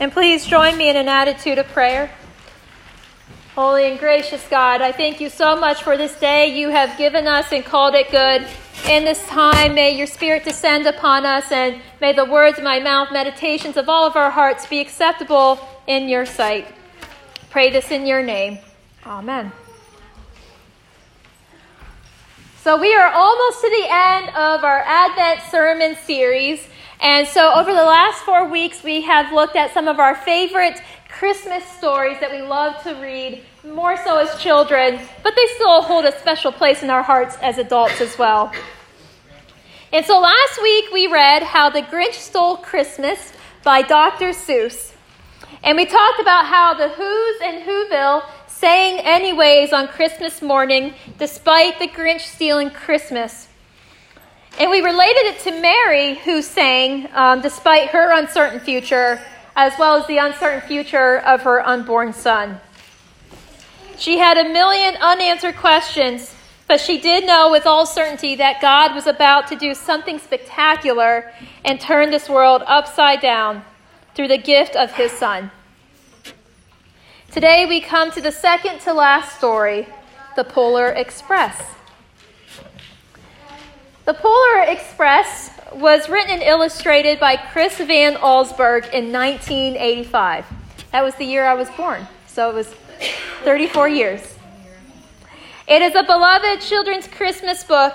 And please join me in an attitude of prayer. Holy and gracious God, I thank you so much for this day you have given us and called it good. In this time, may your Spirit descend upon us, and may the words of my mouth, meditations of all of our hearts be acceptable in your sight. Pray this in your name. Amen. So, we are almost to the end of our Advent sermon series. And so, over the last four weeks, we have looked at some of our favorite Christmas stories that we love to read, more so as children, but they still hold a special place in our hearts as adults as well. And so, last week we read How the Grinch Stole Christmas by Dr. Seuss. And we talked about how the Who's and Whoville sang anyways on Christmas morning, despite the Grinch stealing Christmas. And we related it to Mary, who sang um, despite her uncertain future, as well as the uncertain future of her unborn son. She had a million unanswered questions, but she did know with all certainty that God was about to do something spectacular and turn this world upside down through the gift of his son. Today we come to the second to last story, the Polar Express. The Polar Express was written and illustrated by Chris Van Allsburg in 1985. That was the year I was born, so it was 34 years. It is a beloved children's Christmas book,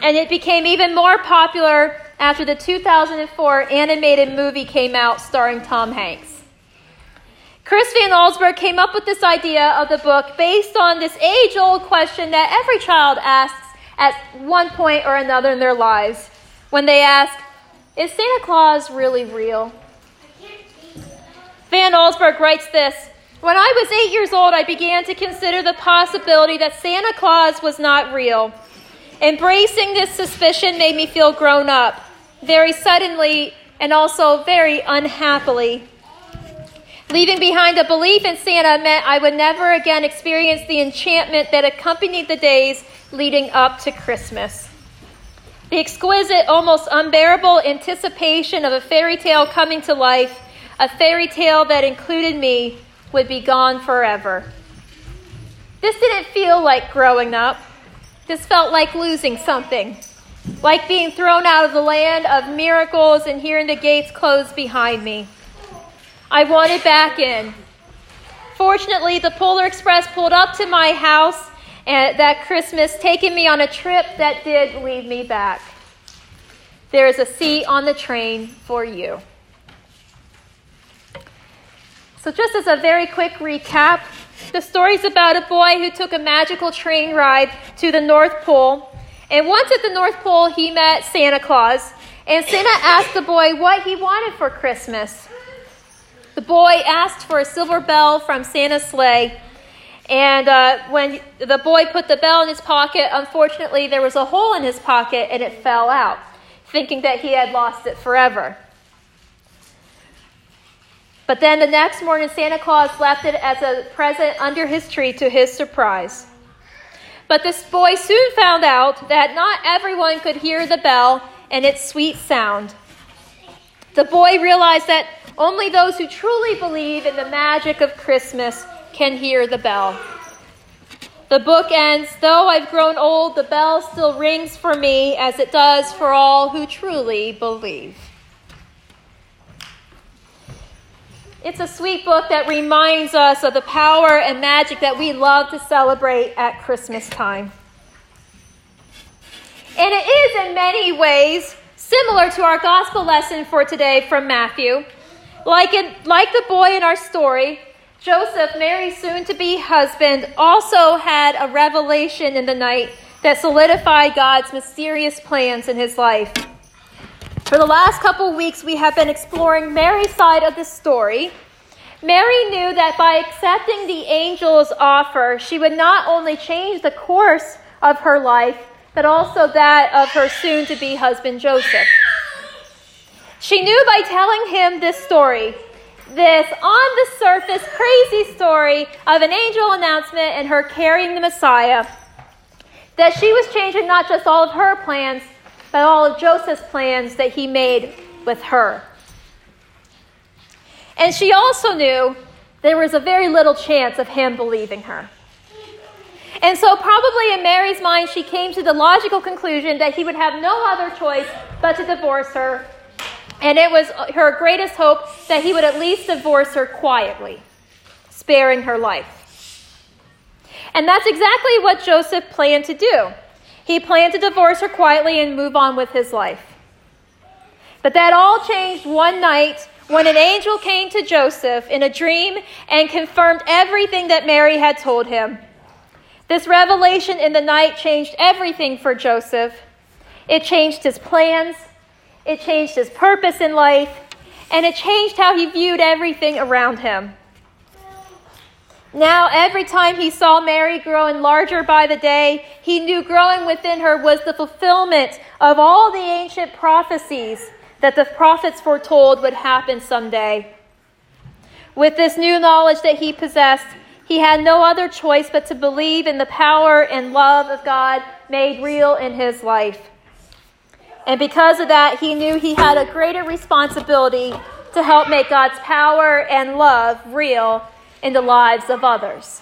and it became even more popular after the 2004 animated movie came out starring Tom Hanks. Chris Van Allsburg came up with this idea of the book based on this age old question that every child asks at one point or another in their lives when they ask, Is Santa Claus really real? Van Allsburg writes this When I was eight years old, I began to consider the possibility that Santa Claus was not real. Embracing this suspicion made me feel grown up, very suddenly and also very unhappily. Leaving behind a belief in Santa meant I would never again experience the enchantment that accompanied the days leading up to Christmas. The exquisite, almost unbearable anticipation of a fairy tale coming to life, a fairy tale that included me, would be gone forever. This didn't feel like growing up. This felt like losing something, like being thrown out of the land of miracles and hearing the gates close behind me. I wanted back in. Fortunately, the Polar Express pulled up to my house and that Christmas, taking me on a trip that did lead me back. There is a seat on the train for you. So, just as a very quick recap, the story is about a boy who took a magical train ride to the North Pole. And once at the North Pole, he met Santa Claus. And Santa asked the boy what he wanted for Christmas. The boy asked for a silver bell from Santa's sleigh. And uh, when the boy put the bell in his pocket, unfortunately, there was a hole in his pocket and it fell out, thinking that he had lost it forever. But then the next morning, Santa Claus left it as a present under his tree to his surprise. But this boy soon found out that not everyone could hear the bell and its sweet sound. The boy realized that only those who truly believe in the magic of Christmas can hear the bell. The book ends Though I've grown old, the bell still rings for me as it does for all who truly believe. It's a sweet book that reminds us of the power and magic that we love to celebrate at Christmas time. And it is in many ways similar to our gospel lesson for today from Matthew. Like, it, like the boy in our story, Joseph, Mary's soon to be husband, also had a revelation in the night that solidified God's mysterious plans in his life. For the last couple weeks, we have been exploring Mary's side of the story. Mary knew that by accepting the angel's offer, she would not only change the course of her life, but also that of her soon to be husband, Joseph. She knew by telling him this story this on the surface crazy story of an angel announcement and her carrying the Messiah that she was changing not just all of her plans, but all of Joseph's plans that he made with her. And she also knew there was a very little chance of him believing her. And so, probably in Mary's mind, she came to the logical conclusion that he would have no other choice but to divorce her. And it was her greatest hope that he would at least divorce her quietly, sparing her life. And that's exactly what Joseph planned to do. He planned to divorce her quietly and move on with his life. But that all changed one night when an angel came to Joseph in a dream and confirmed everything that Mary had told him. This revelation in the night changed everything for Joseph. It changed his plans, it changed his purpose in life, and it changed how he viewed everything around him. Now, every time he saw Mary growing larger by the day, he knew growing within her was the fulfillment of all the ancient prophecies that the prophets foretold would happen someday. With this new knowledge that he possessed, he had no other choice but to believe in the power and love of God made real in his life. And because of that, he knew he had a greater responsibility to help make God's power and love real in the lives of others.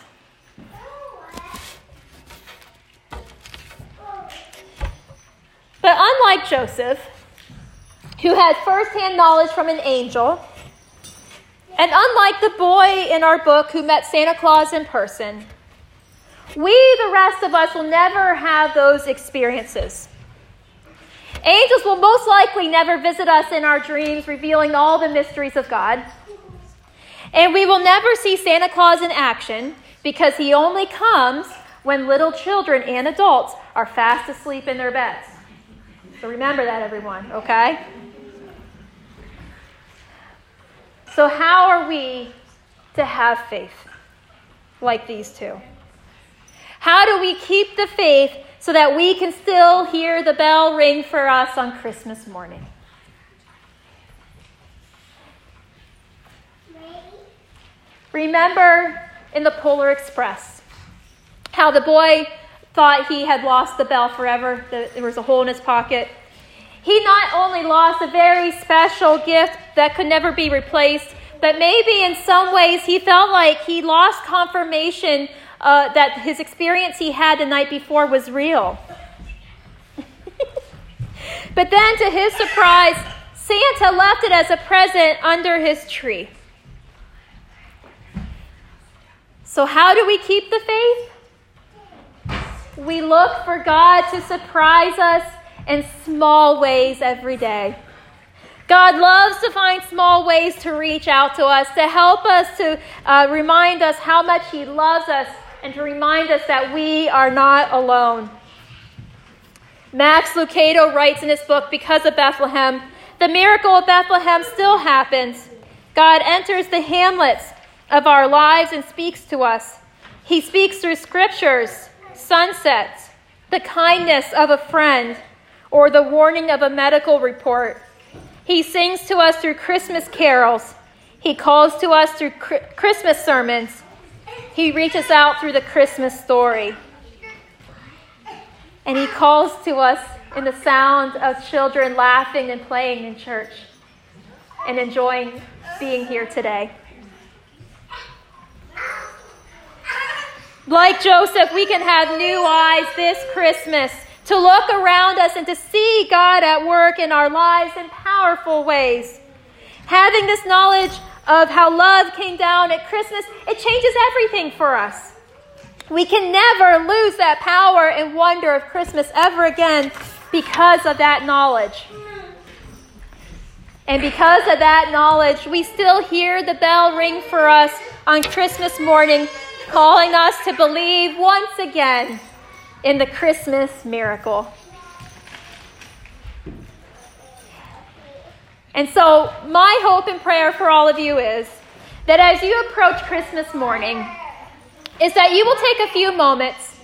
But unlike Joseph, who had firsthand knowledge from an angel, and unlike the boy in our book who met Santa Claus in person, we, the rest of us, will never have those experiences. Angels will most likely never visit us in our dreams, revealing all the mysteries of God. And we will never see Santa Claus in action because he only comes when little children and adults are fast asleep in their beds. So remember that, everyone, okay? So, how are we to have faith like these two? How do we keep the faith so that we can still hear the bell ring for us on Christmas morning? Remember in the Polar Express how the boy thought he had lost the bell forever, there was a hole in his pocket. He not only lost a very special gift that could never be replaced, but maybe in some ways he felt like he lost confirmation uh, that his experience he had the night before was real. but then, to his surprise, Santa left it as a present under his tree. So, how do we keep the faith? We look for God to surprise us in small ways every day. God loves to find small ways to reach out to us, to help us, to uh, remind us how much He loves us, and to remind us that we are not alone. Max Lucado writes in his book, Because of Bethlehem, the miracle of Bethlehem still happens. God enters the hamlets of our lives and speaks to us. He speaks through scriptures, sunsets, the kindness of a friend, or the warning of a medical report. He sings to us through Christmas carols. He calls to us through Christmas sermons. He reaches out through the Christmas story. And he calls to us in the sound of children laughing and playing in church and enjoying being here today. Like Joseph, we can have new eyes this Christmas to look around us and to see God at work in our lives in powerful ways. Having this knowledge of how love came down at Christmas, it changes everything for us. We can never lose that power and wonder of Christmas ever again because of that knowledge. And because of that knowledge, we still hear the bell ring for us on Christmas morning, calling us to believe once again in the Christmas miracle. And so, my hope and prayer for all of you is that as you approach Christmas morning, is that you will take a few moments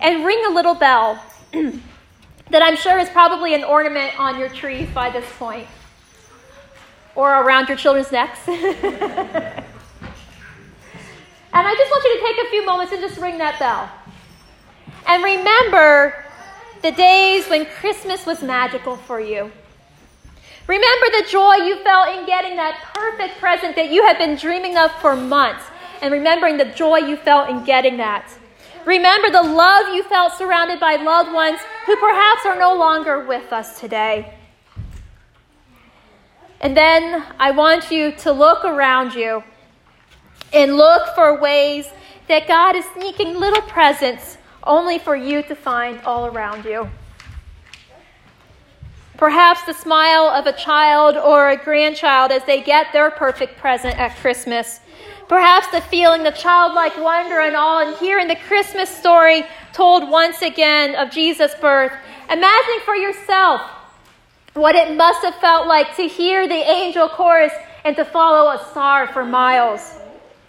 and ring a little bell that I'm sure is probably an ornament on your trees by this point or around your children's necks. and I just want you to take a few moments and just ring that bell. And remember the days when Christmas was magical for you. Remember the joy you felt in getting that perfect present that you had been dreaming of for months, and remembering the joy you felt in getting that. Remember the love you felt surrounded by loved ones who perhaps are no longer with us today. And then I want you to look around you and look for ways that God is sneaking little presents only for you to find all around you. Perhaps the smile of a child or a grandchild as they get their perfect present at Christmas. Perhaps the feeling of childlike wonder and awe and hearing the Christmas story told once again of Jesus' birth. Imagine for yourself what it must have felt like to hear the angel chorus and to follow a star for miles.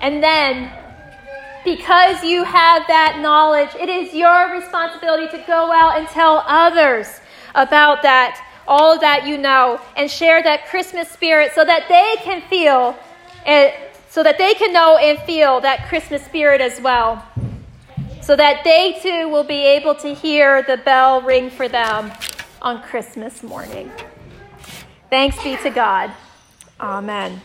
and then because you have that knowledge, it is your responsibility to go out and tell others about that, all that you know, and share that Christmas spirit so that they can feel it, so that they can know and feel that Christmas spirit as well. So that they too will be able to hear the bell ring for them on Christmas morning. Thanks be to God. Amen.